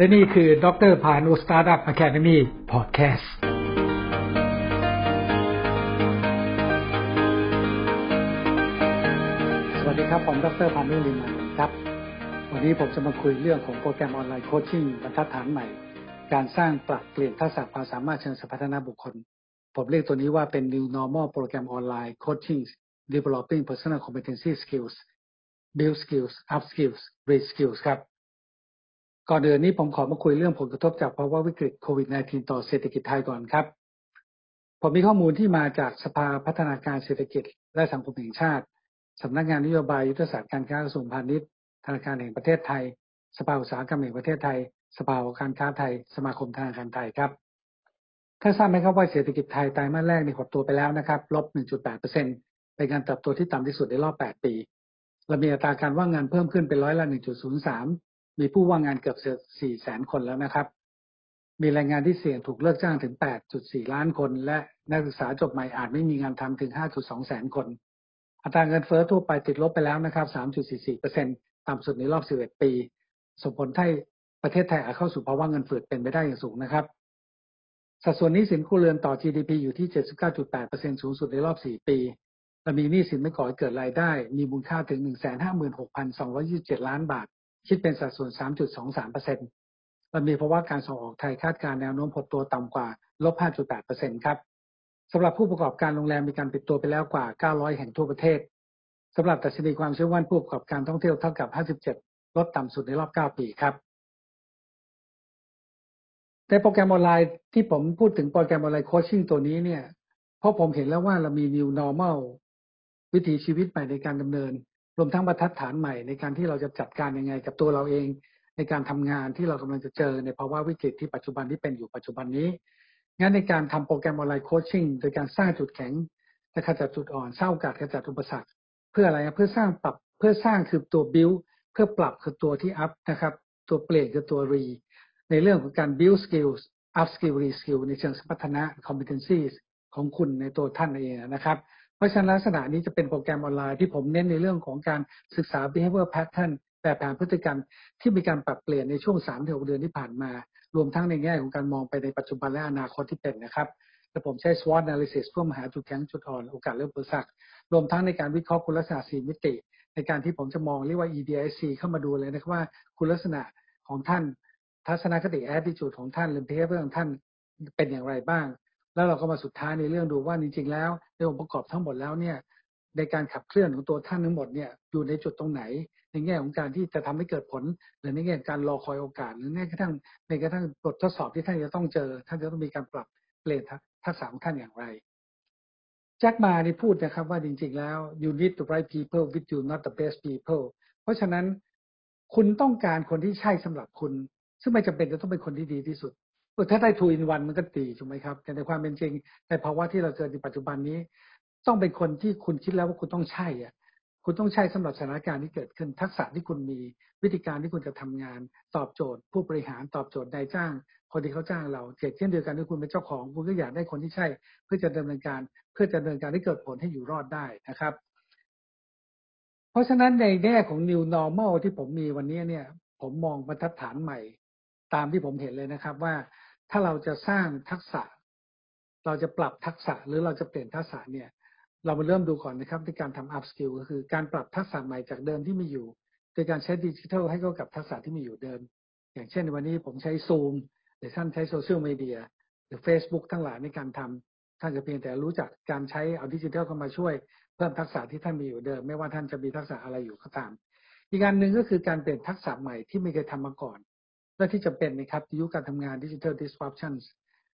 และนี่คือดรพานุ Startup Academy Podcast สวัสดีครับ ผมดรพานุลิมาครับ วันนี้ผมจะมาคุยเรื่องของโปรแกรมออนไลน์ coaching บรรทัดฐานใหม่ การสร้างปรับเปลี่ยนทักษะความสามารถเชิงสัพัฒนาบุคคล ผมเรียกตัวนี้ว่าเป็น New Normal Program Online Coaching Developing Personal Competency Skills Build Skills Up Skills Read Skills ครับ ก่อนอื่นนี้ผมขอมาคุยเรื่องผลกระทบจากภาวะวิกฤตโควิด -19 ต่อเศรษฐกิจไทยก่อนครับ ผมมีข้อมูลที่มาจากสภาพัฒนาการเศรษฐกิจและสังคมแห่งชาติสำนักงานนโยบายยุทธศาสตร์การค้ากระทรวงพาณิชย์ธนาคารแห่งประเทศไทย สภาอุตสาหกรรมแห่งประเทศไทย สภาการค้าไทย สมาคมธนาคารไทยครับท่าทราบไหมครับว่าเศรษฐกิจไทยไตรมาสแรกในหดตัวไปแล้วนะครับลบ 1.8%เป็นการเติบโตที่ต่ำที่สุดในรอบ 8 ปีเรามีอัตราการว่างงานเพิ่มขึ้นเป็นร้อยละ 1.03 มีผู้ว่างงานเกือบ4แสนคนแล้วนะครับ มีแรงงานที่เสี่ยงถูกเลิกจ้างถึง 8.4 ล้านคน และนักศึกษาจบใหม่อาจไม่มีงานทำถึง 5.2 แสนคน อัตราเงินเฟ้อทั่วไปติดลบไปแล้วนะครับ 3.44%ต่ำสุดในรอบ 11 ปี ส่งผลให้ประเทศไทยอาจเข้าสู่ภาวะเงินเฟ้อเป็นไปได้อย่างสูงนะครับ สัดส่วนนี้สินครัวเรือนต่อ GDP อยู่ที่ 79.8%สูงสุดในรอบ 4 ปีและมีหนี้สินไม่ก่อให้เกิดรายได้ มีมูลค่าถึง 156,227 ล้านบาท คิดเป็นสัดส่วน 3.23%มันมีภาวะการส่งออกไทยคาดการแนวโน้มหดตัวต่ำกว่าลบ5.8%ครับสำหรับผู้ประกอบการโรงแรมมีการปิดตัวไปแล้วกว่า 900 แห่งทั่วประเทศสำหรับตัชนีความเชื่อมั่นผู้ประกอบการท่องเที่ยวเท่ากับ 57 ลดต่ำสุดในรอบ 9 ปีครับ ในโปรแกรมออนไลน์ที่ผมพูดถึงโปรแกรมออนไลน์ coaching ตัวนี้เนี่ยเพราะผมเห็นแล้วว่าเรามี new normal วิถีชีวิตใหม่ในการดำเนิน รวมทั้งบรรทัดฐานใหม่ในการที่เราจะจัดการยังไงกับตัวเราเอง ในการทำงานที่เรากำลังจะเจอในภาวะวิกฤตที่ปัจจุบันที่เป็นอยู่ปัจจุบันนี้งั้นในการทำโปรแกรมออนไลน์ coaching โดยการสร้างจุดแข็งและขจัดจุดอ่อนสร้างโอกาสขจัดอุปสรรค เพื่ออะไรเพื่อสร้างปรับเพื่อสร้างคือตัวบิวเพื่อปรับคือตัวที่อัพนะครับ ตัวเปลี่ยนคือตัวรีในเรื่องของการ build skills up skill re skill ในเชิงสมรรถนะ competencies ของคุณในตัวท่านเองนะครับ เพราะฉะนั้นลักษณะนี้จะเป็นโปรแกรมออนไลน์ที่ผมเน้นในเรื่องของการศึกษา behavior pattern แบบแผนพฤติกรรมที่มีการปรับเปลี่ยนในช่วง3ถึง6เดือนที่ผ่านมา รวมทั้งในแง่ของการมองไปในปัจจุบันและอนาคตที่เป็นนะครับแต่ผมใช้ SWOT analysis เพื่อมาหาจุดแข็งจุดอ่อนโอกาสเริ่มเปิดสักรวมทั้งในการวิเคราะห์คุณลักษณะ4มิติ ในการที่ผมจะมองเรียกว่า EDIC เข้ามาดูเลยนะครับว่าคุณลักษณะของท่าน ทัศนคติ attitude ของท่านหรือ behavior ของท่านเป็นอย่างไรบ้าง แล้วเราก็มาสุดท้ายในเรื่องดูว่าจริงๆแล้วในองค์ประกอบทั้งหมดแล้วเนี่ยในการขับเคลื่อนของตัวท่านทั้งหมดเนี่ยอยู่ในจุดตรงไหน ในแง่ของการที่จะทำให้เกิดผล หรือในแง่การรอคอยโอกาส หรือแม้กระทั่งในกระทั่งบททดสอบที่ท่านจะต้องเจอ ท่านจะต้องมีการปรับเปลี่ยนทักษะของท่านอย่างไรแจ็คมานี่พูดนะครับว่าจริง ๆ แล้ว you need the right people with you not the best people เพราะฉะนั้นคุณต้องการคนที่ใช่สำหรับคุณ ซึ่งไม่จำเป็นจะต้องเป็นคนที่ดีที่สุด ถ้าได้ทูอินวันมันก็ดีถูกไหมครับ แต่ในความเป็นจริง ในภาวะที่เราเจอในปัจจุบันนี้ ต้องเป็นคนที่คุณคิดแล้วว่าคุณต้องใช่อะคุณต้องใช่สำหรับสถานการณ์ที่เกิดขึ้น ทักษะที่คุณมีวิธีการที่คุณจะทำงาน ตอบโจทย์ ผู้บริหารตอบโจทย์นายจ้าง คนที่เขาจ้างเราเช่นเดียวกันที่คุณเป็นเจ้าของคุณก็อยากได้คนที่ใช่ เพื่อจะดำเนินการ เพื่อจะดำเนินการให้เกิดผลให้อยู่รอดได้นะครับ เพราะฉะนั้นในแง่ของ new normal ที่ผมมีวันนี้เนี่ย ผมมองบรรทัดฐานใหม่ ตามที่ผมเห็นเลยนะครับว่า ถ้าเราจะสร้างทักษะ เราจะปรับทักษะหรือเราจะเปลี่ยนทักษะเนี่ย เรามาเริ่มดูก่อนนะครับในการทำ up skill ก็คือการปรับทักษะใหม่จากเดิมที่มีอยู่โดยการใช้ดิจิทัลให้เข้ากับทักษะที่มีอยู่เดิม อย่างเช่นวันนี้ผมใช้ซูมหรือท่านใช้โซเชียลมีเดียหรือ Facebook ทั้งหลายในการทำท่านจะเพียงแต่รู้จักการใช้เอาดิจิทัลเข้ามาช่วย เพิ่มทักษะที่ท่านมีอยู่เดิม ไม่ว่าท่านจะมีทักษะอะไรอยู่ก็ตาม อีกการหนึ่งก็คือการเปลี่ยนทักษะใหม่ที่ไม่เคยทำมาก่อน และที่จำเป็นนะครับยุคการทำงานดิจิทัล disruption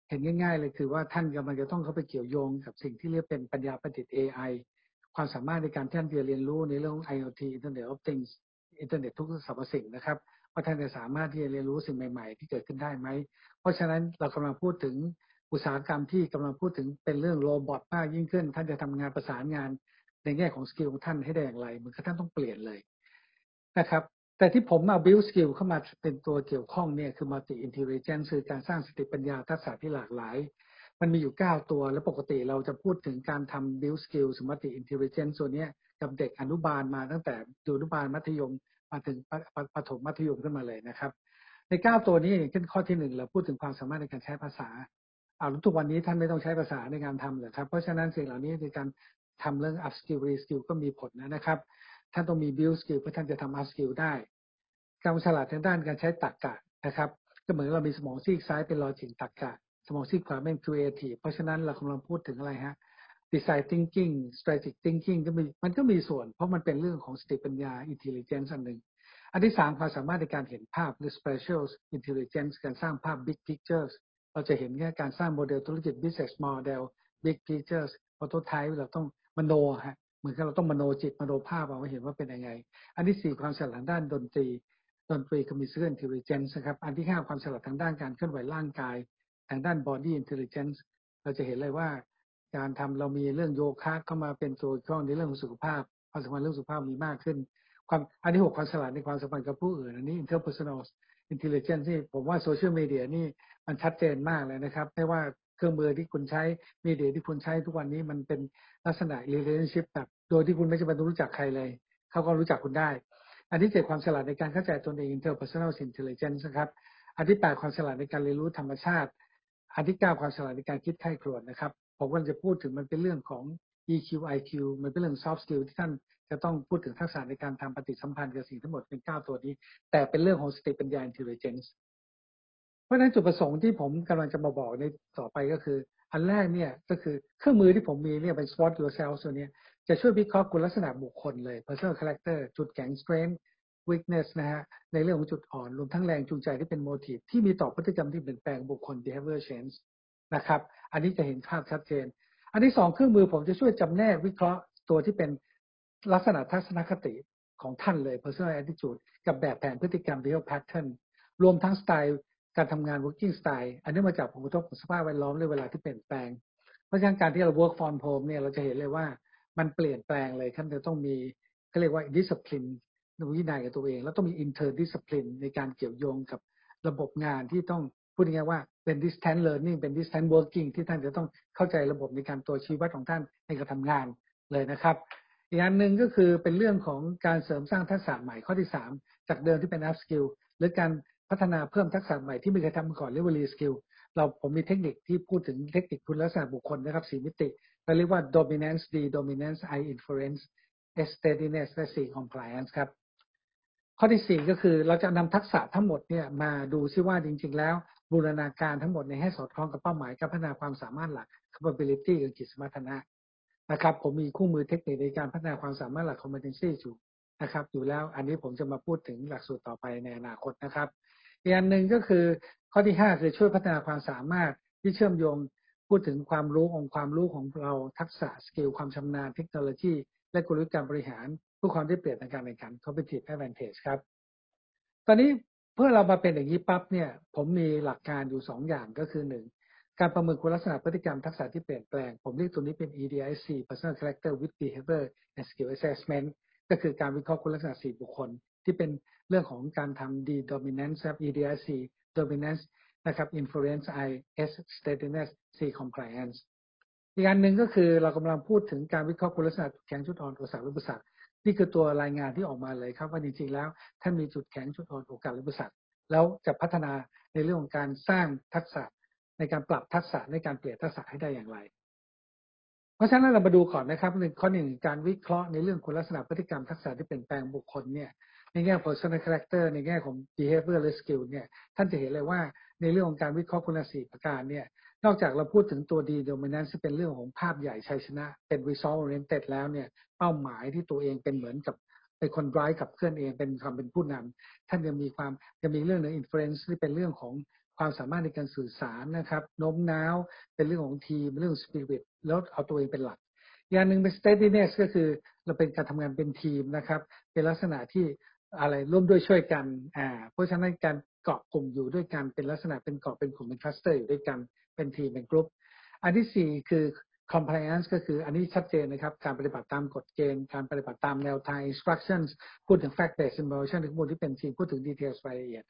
เห็นง่าย ๆ เลยคือว่าท่านกำลังจะต้องเข้าไปเกี่ยวโยงกับสิ่งที่เรียกเป็นปัญญาประดิษฐ์ AI ความสามารถในการท่านจะเรียนรู้ในเรื่อง IoT Internet of Things อินเทอร์เน็ตทุกสรรพสิ่งนะครับว่าท่านจะสามารถที่จะเรียนรู้สิ่งใหม่ ๆ ที่เกิดขึ้นได้ไหม เพราะฉะนั้นเรากำลังพูดถึงอุตสาหกรรมที่กำลังพูดถึงเป็นเรื่อง robot มากยิ่งขึ้น ท่านจะทำงานประสานงานในแง่ของ skill ของท่านให้ได้อย่างไรเหมือนกับท่านต้องเปลี่ยนเลยนะครับ แต่ที่ผมเอา build skill เข้ามาเป็นตัวเกี่ยวข้องเนี่ยคือ multi intelligence คือการสร้างสติปัญญาทักษะที่หลากหลาย มันมีอยู่ 9 ตัว และปกติเราจะพูดถึงการทำ build skill ส multi intelligence ส่วนนี้กับเด็กอนุบาลมาตั้งแต่อนุบาลมัธยมมาถึงปฐมมัธยมขึ้นมาเลยนะครับ ในเก้าตัวนี้อย่างเช่นข้อที่หนึ่งเราพูดถึงความสามารถในการใช้ภาษาเอาทุกวันนี้ท่านไม่ต้องใช้ภาษาในการทำเลยครับ เพราะฉะนั้นสิ่งเหล่านี้ในการทำเรื่อง up skill re skill ก็มีผลนะครับ ท่านต้องมี build skill เพื่อท่านจะทำ up skill ได้ การฉลาดทางด้านการใช้ตรรกะนะครับ ก็เหมือนเรามีสมองซีกซ้ายเป็น logic ตรรกะ สมองซีกขวาเป็น creative เพราะฉะนั้นเรากำลังพูดถึงอะไรฮะ design thinking strategic thinking ก็มีมันก็มีส่วน เพราะมันเป็นเรื่องของสติปัญญา intelligence อันหนึ่งอันที่สามความสามารถในการเห็นภาพหรือ spatial intelligence การสร้างภาพ big pictures เราจะเห็นแค่การสร้างโมเดลธุรกิจ business model big pictures prototype เราต้องมโนฮะ เหมือนกับเราต้องมโนจิตมโนภาพเอาไว้เห็นว่าเป็นยังไง อันที่สี่ความฉลาดด้านดนตรีดนตรี communication intelligence นะครับ อันที่ห้าความฉลาดทางด้านการเคลื่อนไหวร่างกาย ทางด้าน body intelligence เราจะเห็นเลยว่า การทำเรามีเรื่องโยคะเข้ามาเป็นตัวข้องในเรื่องของสุขภาพความสำคัญเรื่องสุขภาพมีมากขึ้น ความอันที่หกความฉลาดในความสัมพันธ์กับผู้อื่นอันนี้ interpersonal intelligence นี่ผมว่าโซเชียลมีเดียนี่มันชัดเจนมากเลยนะครับ ไม่ว่า เครื่องมือที่คุณใช้มีเดียที่คุณใช้ทุกวันนี้มันเป็นลักษณะ relationship แบบโดยที่คุณไม่จำเป็นต้องรู้จักใครเลย เขาก็รู้จักคุณได้ อันที่เจ็ดความฉลาดในการเข้าใจตนเอง interpersonal intelligence นะครับ อันที่แปดความฉลาดในการเรียนรู้ธรรมชาติ อันที่เก้าความฉลาดในการคิดไข้ครวญนะครับ ผมก็จะพูดถึงมันเป็นเรื่องของ EQ IQ มันเป็นเรื่อง soft skill ที่ท่านจะต้องพูดถึงทักษะในการทำปฏิสัมพันธ์กับสิ่งทั้งหมดเป็นเก้าตัวนี้ แต่เป็นเรื่องของสติปัญญา intelligence ราะฉะนั้นจุดประสงค์ที่ผมกำลังจะมาบอกในต่อไปก็คือ อันแรกเนี่ยก็คือเครื่องมือที่ผมมีเนี่ยเป็น SWOT yourself ตัวนี้จะช่วยวิเคราะห์คุณลักษณะบุคคลเลย personal character จุดแข็ง strength weakness นะฮะในเรื่องของจุดอ่อนรวมทั้งแรงจูงใจที่เป็น motive ที่มีต่อพฤติกรรมที่เปลี่ยนแปลงบุคคล behavior change นะครับ อันนี้จะเห็นภาพชัดเจน อันที่สองเครื่องมือผมจะช่วยจำแนกวิเคราะห์ตัวที่เป็นลักษณะทัศนคติของท่านเลย personal attitude กับแบบแผนพฤติกรรม behavior pattern รวมทั้งสไตล์ การทำงาน working style อันนี้มาจากผลกระทบของสภาพแวดล้อมในเวลาที่เปลี่ยนแปลง เพราะฉะนั้นการที่เรา work from home เนี่ยเราจะเห็นเลยว่ามันเปลี่ยนแปลงเลยท่านจะต้องมีเขาเรียกว่า discipline วินัยกับตัวเอง แล้วต้องมี inter discipline ในการเกี่ยวโยงกับระบบงานที่ต้องพูดง่ายๆว่าเป็น distance learning เป็น distance working ที่ท่านจะต้องเข้าใจระบบในการตัวชี้วัดของท่านในการทำงานเลยนะครับ อีกอันหนึ่งก็คือเป็นเรื่องของการเสริมสร้างทักษะใหม่ข้อที่ 3 จากเดิมที่เป็น up skill หรือการ พัฒนาเพิ่มทักษะใหม่ที่ไม่เคยทำมาก่อนเรียกว่า re skill เราผมมีเทคนิคที่พูดถึงเทคนิคคุณลักษณะบุคคลนะครับสี่มิติเราเรียกว่า dominance D dominance I influence S steadiness และ C compliance ครับ ข้อที่4ก็คือเราจะนำทักษะทั้งหมดเนี่ยมาดูซิว่าจริง ๆ แล้ว บูรณาการทั้งหมดในให้สอดคล้องกับเป้าหมายการพัฒนาความสามารถหลัก capability กับจิตสมรรถนะนะครับ ผมมีคู่มือเทคนิคในการพัฒนาความสามารถหลัก competency อยู่ นะครับอยู่แล้วอันนี้ผมจะมาพูดถึงหลักสูตรต่อไปในอนาคตนะครับ อีกอันหนึ่งก็คือข้อที่ 5 คือช่วยพัฒนาความสามารถที่เชื่อมโยงพูดถึงความรู้องค์ความรู้ของเราทักษะสกิลความชำนาญเทคโนโลยี และกลยุทธ์การบริหารเพื่อความได้เปรียบในการแข่งขัน competitive advantage ครับ ตอนนี้เพื่อเรามาเป็นอย่างนี้ปั๊บเนี่ยผมมีหลักการอยู่ 2 อย่างก็คือ 1 การประเมินคุณลักษณะพฤติกรรมทักษะที่เปลี่ยนแปลง ผมเรียกตัวนี้เป็น EDIC personal character with behavior and skill assessment ก็คือการวิเคราะห์คุณลักษณะ4บุคคล ที่เป็นเรื่องของการทำ D dominance ครับ EDIC dominance นะครับ influence I S steadiness C compliance อีกอันหนึ่งก็คือเรากำลังพูดถึงการวิเคราะห์คุณลักษณะแข็งจุดอ่อนโอุปสรรคอุปสรรคนี่คือตัวรายงานที่ออกมาเลยครับว่าจริงๆแล้วท่านมีจุดแข็งจุดอ่อนโอกาสและอุปสรรคแล้วจะพัฒนาในเรื่องของการสร้างทักษะในการปรับทักษะในการเปลี่ยนทักษะให้ได้อย่างไร เพราะฉะนั้นเรามาดูก่อนนะครับหนึ่งข้อหนึ่งการวิเคราะห์ในเรื่องคุณลักษณะพฤติกรรมทักษะที่เปลี่ยนแปลงบุคคลเนี่ยในแง่ personal character ในแง่ของ behavior และ skill เนี่ยท่านจะเห็นเลยว่าในเรื่องของการวิเคราะห์คุณลักษณะประการเนี่ยนอกจากเราพูดถึงตัว D dominance ที่เป็นเรื่องของภาพใหญ่ชัยชนะ เป็น result oriented แล้วเนี่ยเป้าหมายที่ตัวเองเป็นเหมือนกับเป็นคนร้ายกับเคลื่อนเองเป็นความเป็นผู้นำท่านยังมีความยังมีเรื่องใน influence ที่เป็นเรื่องของ ความสามารถในการสื่อสารนะครับโน้มน้าวเป็นเรื่องของทีมเรื่องสปิริตแล้วเอาตัวเองเป็นหลักอย่างหนึ่งเป็น steadiness ก็คือเราเป็นการทำงานเป็นทีมนะครับ เป็นลักษณะที่อะไรร่วมด้วยช่วยกันอ่าเพราะฉะนั้นการเกาะกลุ่มอยู่ด้วยกันเป็นลักษณะเป็นเกาะเป็นกลุ่มเป็นคลัสเตอร์อยู่ด้วยกันเป็นทีมเป็นกลุ่มอันที่สี่คือ compliance ก็คืออันนี้ชัดเจนนะครับการปฏิบัติตามกฎเกณฑ์การปฏิบัติตามแนวทาง instructions พูดถึง fact based information ถึงมูลที่เป็นจริงพูดถึง details รายละเอียด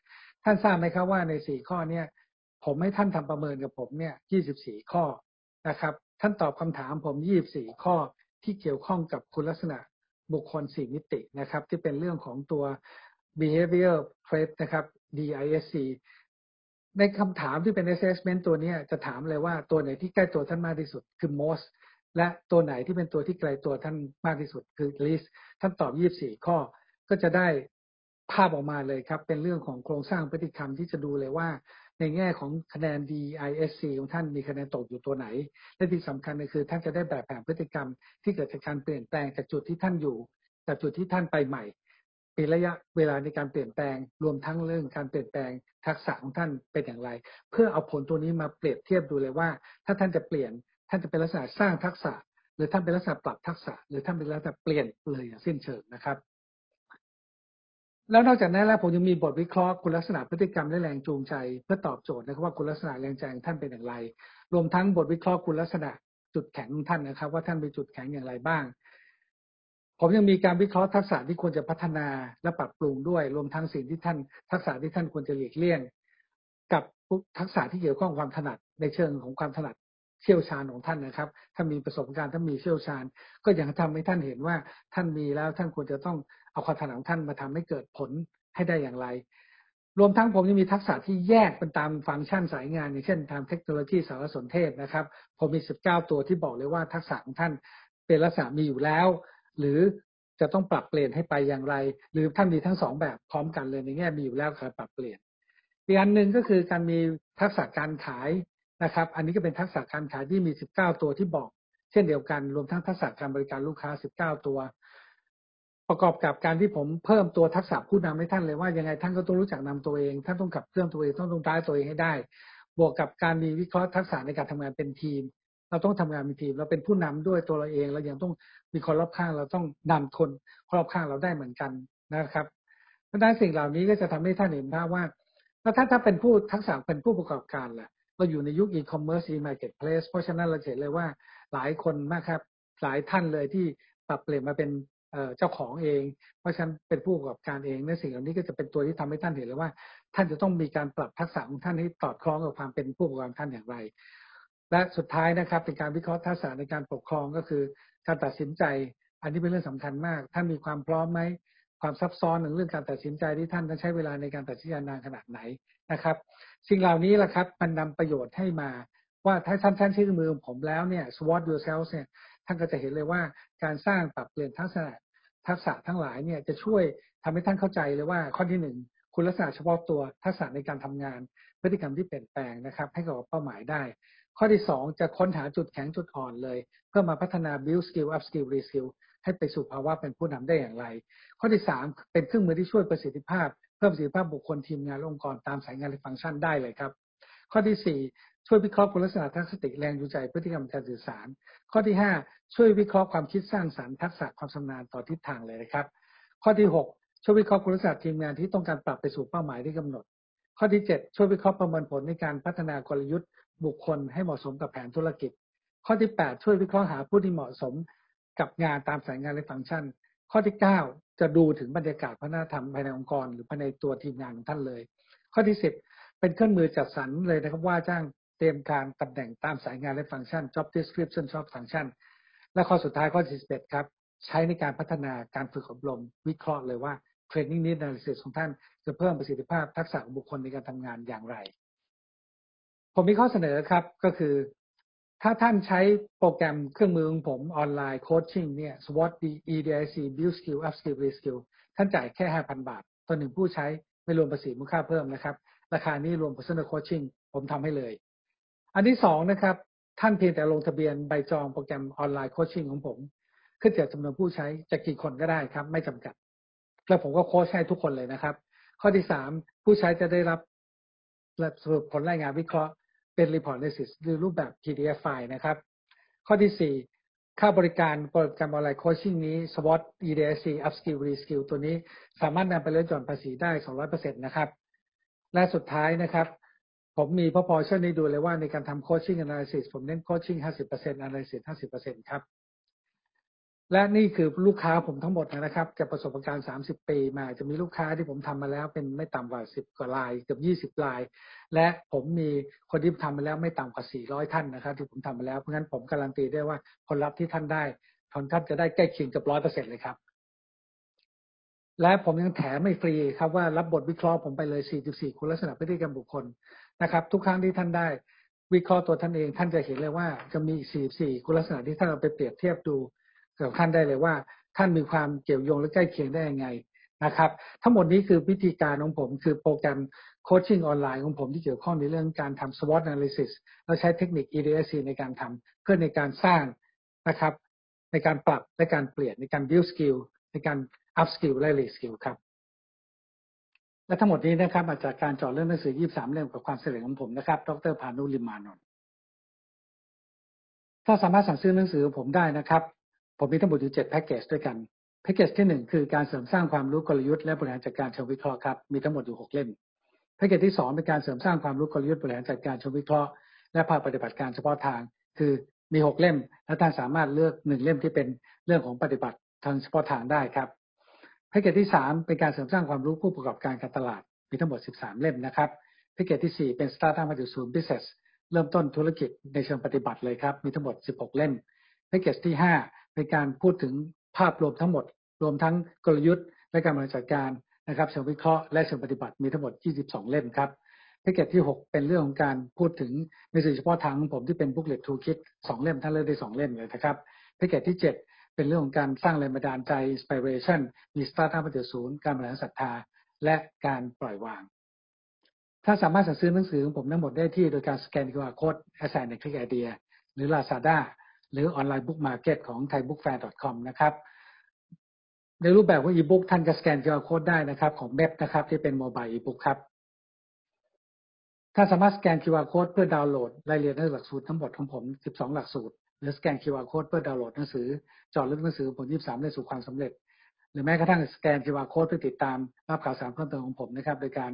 ท่านทราบไหมครับว่าในสี่ข้อเนี่ยผมให้ท่านทำประเมินกับผมเนี่ย 24 ข้อนะครับท่านตอบคำถามผม 24 ข้อที่เกี่ยวข้องกับคุณลักษณะบุคคล 4 มิตินะครับที่เป็นเรื่องของตัว behavior trait นะครับ DISC ในคำถามที่เป็น assessment ตัวนี้จะถามเลยว่าตัวไหนที่ใกล้ตัวท่านมากที่สุดคือ most และตัวไหนที่เป็นตัวที่ไกลตัวท่านมากที่สุดคือ least ท่านตอบ 24 ข้อ ก็จะได้ภาพออกมาเลยครับ เป็นเรื่องของโครงสร้างพฤติกรรมที่จะดูเลยว่า ในแง่ของคะแนน DISC ของท่านมีคะแนนตกอยู่ตัวไหน และที่สำคัญก็คือ ท่านจะได้แบบแผนพฤติกรรมที่เกิดจากการเปลี่ยนแปลงจากจุดที่ท่านอยู่จากจุดที่ท่านไปใหม่ เป็นระยะเวลาในการเปลี่ยนแปลง รวมทั้งเรื่องการเปลี่ยนแปลงทักษะของท่านเป็นอย่างไร เพื่อเอาผลตัวนี้มาเปรียบเทียบดูเลยว่า ถ้าท่านจะเปลี่ยนท่านจะเป็นลักษณะสร้างทักษะ หรือท่านเป็นลักษณะปรับทักษะ หรือท่านเป็นลักษณะเปลี่ยนเลยอย่างสิ้นเชิงนะครับ แล้วนอกจากนั้นแล้วผมยังมีบทวิเคราะห์คุณลักษณะพฤติกรรมและแรงจูงใจ เพื่อตอบโจทย์นะครับว่าคุณลักษณะแรงใจของท่านเป็นอย่างไร รวมทั้งบทวิเคราะห์คุณลักษณะจุดแข็งของท่านนะครับ ว่าท่านมีจุดแข็งอย่างไรบ้าง ผมยังมีการวิเคราะห์ทักษะที่ควรจะพัฒนาและปรับปรุงด้วย รวมทั้งสิ่งที่ท่าน ทักษะที่ท่านควรจะหลีกเลี่ยง กับทักษะที่เกี่ยวข้องความถนัดในเชิงของความถนัดเชี่ยวชาญของท่านนะครับ ถ้ามีประสบการณ์ถ้ามีเชี่ยวชาญ ก็ยังทำให้ท่านเห็นว่าท่านมีแล้วท่านควรจะต้องเอาความถนัดของท่านมาทำให้เกิดผลให้ได้อย่างไร รวมทั้งผมยังมีทักษะที่แยกเป็นตามฟังก์ชันสายงาน อย่างเช่นทางเทคโนโลยีสารสนเทศนะครับ ผมมี 19 ตัวที่บอกเลยว่าทักษะของท่านเป็นลักษณะมีอยู่แล้ว หรือจะต้องปรับเปลี่ยนให้ไปอย่างไร หรือท่านมีทั้งสองแบบพร้อมกันเลยในแง่มีอยู่แล้วครับปรับเปลี่ยนอีกอันหนึ่งก็คือการมีทักษะการขายนะครับ อันนี้ก็เป็นทักษะการขายที่มี 19 ตัวที่บอก เช่นเดียวกันรวมทั้งทักษะการบริการลูกค้า 19 ตัว ประกอบกับการที่ผมเพิ่มตัวทักษะผู้นำให้ท่านเลยว่ายังไงท่านก็ต้องรู้จักนำตัวเอง ท่านต้องขับเคลื่อนตัวเองต้องต้องได้ตัวเองให้ได้ บวกกับการมีวิเคราะห์ทักษะในการทำงานเป็นทีม เราต้องทำงานเป็นทีมเราเป็นผู้นำด้วยตัวเราเองเรายังต้องมีคนรอบข้างเราต้องนำคนรอบข้างเราได้เหมือนกันนะครับเพราะฉะนั้นสิ่งเหล่านี้ก็จะทำให้ท่านเห็นภาพว่าแล้วถ้าถ้าเป็นผู้ทักษะเป็นผู้ประกอบการล่ะ เราอยู่ในยุคอีคอมเมิร์ซ e-marketplace เพราะฉะนั้นเราเห็นเลยว่าหลายคนมากครับ หลายท่านเลยที่ปรับเปลี่ยนมาเป็นเจ้าของเอง เพราะฉะนั้นเป็นผู้ประกอบการเองในสิ่งเหล่านี้ก็จะเป็นตัวที่ทำให้ท่านเห็นเลยว่า ท่านจะต้องมีการปรับทักษะของท่านให้ตอดคล้องกับความเป็นผู้ประกอบการท่านอย่างไร และสุดท้ายนะครับเป็นการวิเคราะห์ทักษะในการปกครองก็คือ การตัดสินใจ อันนี้เป็นเรื่องสำคัญมาก ท่านมีความพร้อมไหมความซับซ้อนในเรื่องการตัดสินใจที่ท่านต้องใช้เวลาในการตัดสินใจนานขนาดไหนนะครับ สิ่งเหล่านี้แหละครับมันนำประโยชน์ให้มาว่าถ้าท่านท่านใช้มือผมแล้วเนี่ย SWOT yourself เนี่ยท่านก็จะเห็นเลยว่าการสร้างปรับเปลี่ยนทักษะทักษะทั้งหลายเนี่ยจะช่วยทำให้ท่านเข้าใจเลยว่าข้อที่หนึ่งคุณลักษณะเฉพาะตัวทักษะในการทำงาน พฤติกรรมที่เปลี่ยนแปลงนะครับ ให้กับเป้าหมายได้ ข้อที่ 2 จะค้นหาจุดแข็งจุดอ่อนเลย เพื่อมาพัฒนา build skill up skill re skill ให้ไปสู่ภาวะเป็นผู้นำได้อย่างไร ข้อที่ 3 เป็นเครื่องมือที่ช่วยประสิทธิภาพ เพิ่มประสิทธิภาพบุคคลทีมงานองค์กรตามสายงานและฟังก์ชันได้เลยครับ ข้อที่ 4 ช่วยวิเคราะห์คุณลักษณะทักษะแรงจูงใจพฤติกรรมการสื่อสาร ข้อที่ 5 ช่วยวิเคราะห์ความคิดสร้างสรรค์ทักษะความชำนาญต่อทิศทางเลยนะครับ ข้อที่ 6 ช่วยวิเคราะห์คุณลักษณะทีมงานที่ต้องการปรับไปสู่เป้าหมายที่กำหนด ข้อที่ 7 ช่วยวิเคราะห์ประเมินผลในการพัฒนากลยุทธ์ บุคคลให้เหมาะสมกับแผนธุรกิจ ข้อที่ 8 ช่วยวิเคราะห์หาผู้ที่เหมาะสมกับงานตามสายงานและฟังก์ชัน ข้อที่ 9 จะดูถึงบรรยากาศพัฒนธรรมภายในองค์กร หรือภายในตัวทีมงานของท่านเลย ข้อที่ 10 เป็นเครื่องมือจัดสรรเลยนะครับว่าจ้างเตรียมการตำแหน่งตามสายงานและฟังก์ชัน job description job function และข้อสุดท้ายข้อที่11ครับใช้ในการพัฒนาการฝึกอบรม วิเคราะห์เลยว่า training need analysis ของท่านจะเพิ่มประสิทธิภาพทักษะของบุคคลในการทำงานอย่างไร ผมมีข้อเสนอครับก็คือ ถ้าท่านใช้โปรแกรมเครื่องมือของผมออนไลน์โคชชิ่งเนี่ย SWOT EDIC Build Skill Up Skill Re Skill ท่านจ่ายแค่5,000 บาทต่อหนึ่งผู้ใช้ไม่รวมภาษีมูลค่าเพิ่มนะครับ ราคานี้รวม personal coaching ผมทำให้เลย อันที่สองนะครับ ท่านเพียงแต่ลงทะเบียนใบจองโปรแกรมออนไลน์ coaching ของผมขึ้นจากจำนวนผู้ใช้จะกี่คนก็ได้ครับ ไม่จำกัด แล้วผมก็โค้ชให้ทุกคนเลยนะครับ ข้อที่สามผู้ใช้จะได้รับสรุปผลรายงานวิเคราะห์ เป็น report analysis หรือรูปแบบ PDF ไฟล์นะครับ ข้อที่ 4 ค่าบริการโปรแกรมออนไลน์ coaching นี้ SWOT EDSC Upskill Reskill ตัวนี้สามารถนำไปลดหย่อนภาษีได้ 200%นะครับ และสุดท้ายนะครับ ผมมีพอพอช่วยนี้ดูเลยว่าในการทำโคชชิ่ง analysis ผมเน้นโคชชิ่ง 50% analysis 50%ครับ และนี่คือลูกค้าผมทั้งหมดนะครับจากประสบการณ์ 30 ปีมาจะมีลูกค้าที่ผมทำมาแล้วเป็นไม่ต่ำกว่า 10 กว่าลายเกือบ20ลาย และผมมีคนที่ทำมาแล้วไม่ต่ำกว่า 400 ท่านนะครับ ที่ผมทำมาแล้วเพราะงั้นผมการันตีได้ว่าผลลัพธ์ที่ท่านได้ผลท่านจะได้ใกล้เคียงกับร้อยเปอร์เซ็นต์เลยครับ และผมยังแถมไม่ฟรีครับว่ารับบทวิเคราะห์ผมไปเลย 44 คุณลักษณะพฤติกรรมบุคคลนะครับ ทุกครั้งที่ท่านได้วิเคราะห์ตัวท่านเอง ท่านจะเห็นเลยว่าจะมี 44 คุณลักษณะที่ท่านเอาไปเปรียบเทียบดู กับท่านได้เลยว่า ท่านมีความเกี่ยวโยงและใกล้เคียงได้ยังไงนะครับ ทั้งหมดนี้คือวิธีการของผมคือโปรแกรมโคชชิ่งออนไลน์ของผมที่เกี่ยวข้องในเรื่องการทำ SWOT analysis แล้วใช้เทคนิค EDSC ในการทำเพื่อในการสร้างนะครับ ในการปรับและการเปลี่ยนในการ build skill ในการ up skill และ re skill ครับ และทั้งหมดนี้นะครับมาจากการจอดเรื่องหนังสือ 23 เล่มกับความเสร็จของผมนะครับ ดรพานุลิมานนท์ถ้าสามารถสั่งซื้อหนังสือผมได้นะครับ ผมมีทั้งหมดอยู่7แพ็กเกจด้วยกันแพ็กเกจที่ 1 คือการเสริมสร้างความรู้กลยุทธ์และบริหารจัดการเชิงวิเคราะห์ครับมีทั้งหมดอยู่ 6 เล่มแพ็กเกจที่ 2 เป็นการเสริมสร้างความรู้กลยุทธ์บริหารจัดการเชิงวิเคราะห์และภาคปฏิบัติการเฉพาะทาง คือมี 6 เล่ม และท่านสามารถเลือก 1 เล่มที่เป็นเรื่องของปฏิบัติทางเฉพาะทางได้ครับแพ็กเกจที่ 3 เป็นการเสริมสร้างความรู้ผู้ประกอบการการตลาดมีทั้งหมด 13 เล่มนะครับแพ็กเกจที่ 4 เป็น Startup มาจากศูนย์ Business เริ่มต้นธุรกิจในเชิงปฏิบัติเลยครับมีทั้งหมด 16 เล่มแพ็กเกจที่ 5 เป็นการพูดถึงภาพรวมทั้งหมด รวมทั้งกลยุทธ์ และการบริหารจัดการนะครับเชิงวิเคราะห์และเชิงปฏิบัติมีทั้งหมด 22 เล่มครับแพ็กเกจที่ 6 เป็นเรื่องของการพูดถึงในสื่อเฉพาะทางของผมที่เป็น Booklet Toolkit 2เล่มท่านเลือกได้2เล่มเลยนะครับแพ็กเกจที่ 7 เป็นเรื่องของการสร้างแรงบันดาลใจ inspiration มีสตาร์ทอัพมาจากศูนย์การบริหารศรัทธา และการปล่อยวาง ท่านสามารถสั่งซื้อหนังสือของผมทั้งหมดได้ที่โดยการสแกน QR code at sign ในคลิกไอเดียหรือ Lazada หรือออนไลน์บุ๊กมาร์เก็ตของ thaibookfair.com นะครับในรูปแบบของอีบุ๊กท่านก็สแกน QR code ได้นะครับของเว็บนะครับที่เป็นโมบายอีบุ๊กครับถ้านสามารถสแกน QR code เพื่อดาวน์โหลดรายละเอียดในหลักสูตรทั้งหมดของผม 12 หลักสูตร หรือสแกน QR code เพื่อดาวน์โหลดหนังสือจอดลึกหนังสือผล 23 ได้สู่ความสำเร็จ หรือแม้กระทั่งสแกน QR code เพื่อติดตามรับข่าวสารเพิ่มเติมของผมนะครับโดยการ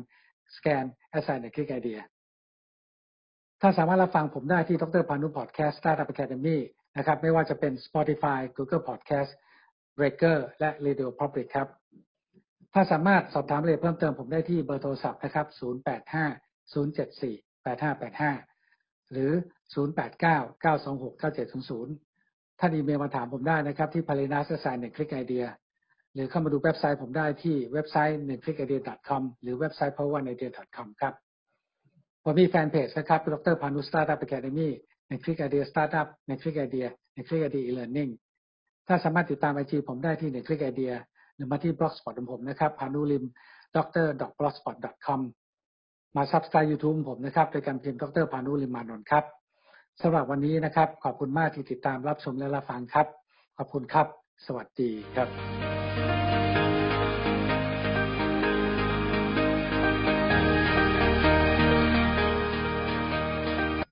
สแกน Assign ในคลิกไอเดียถ้าสามารถรับฟังผมได้ที่ดรพานุพอดแคสต์ Startup Academy นะครับ ไม่ว่าจะเป็น Spotify Google Podcast Breaker และ Radio Public ครับ ถ้าสามารถสอบถามรายละเอียดเพิ่มเติมผมได้ที่เบอร์โทรศัพท์นะครับ 085 074 8585 หรือ 089-926-9700 ท่านอีเมลมาถามผมได้นะครับที่ p a l i n a s s i g n 1 Click Idea หรือเข้ามาดูเว็บไซต์ผมได้ที่เว็บไซต์1 click idea com หรือเว็บไซต์ poweridea.com ครับ ผมมีแฟนเพจนะครับดรพานุสตาร์ทอัพอะคดมี่ ในคลิกไอเดียสตาร์ทอัพในคลิกไอเดียในคลิกไอเดียอีเลอร์นิ่งถ้าสามารถติดตามไอจีผมได้ที่ในคลิกไอเดียหรือมาที่บล็อกสปอตของผมนะครับพานุลิม dr blogspot com มาซับสไครต์ยูทูบผมนะครับโดยการพิมพ์ดรพานุลิมมานนท์ครับสำหรับวันนี้นะครับ ขอบคุณมากที่ติดตามรับชมและรับฟังครับ ขอบคุณครับ สวัสดีครับ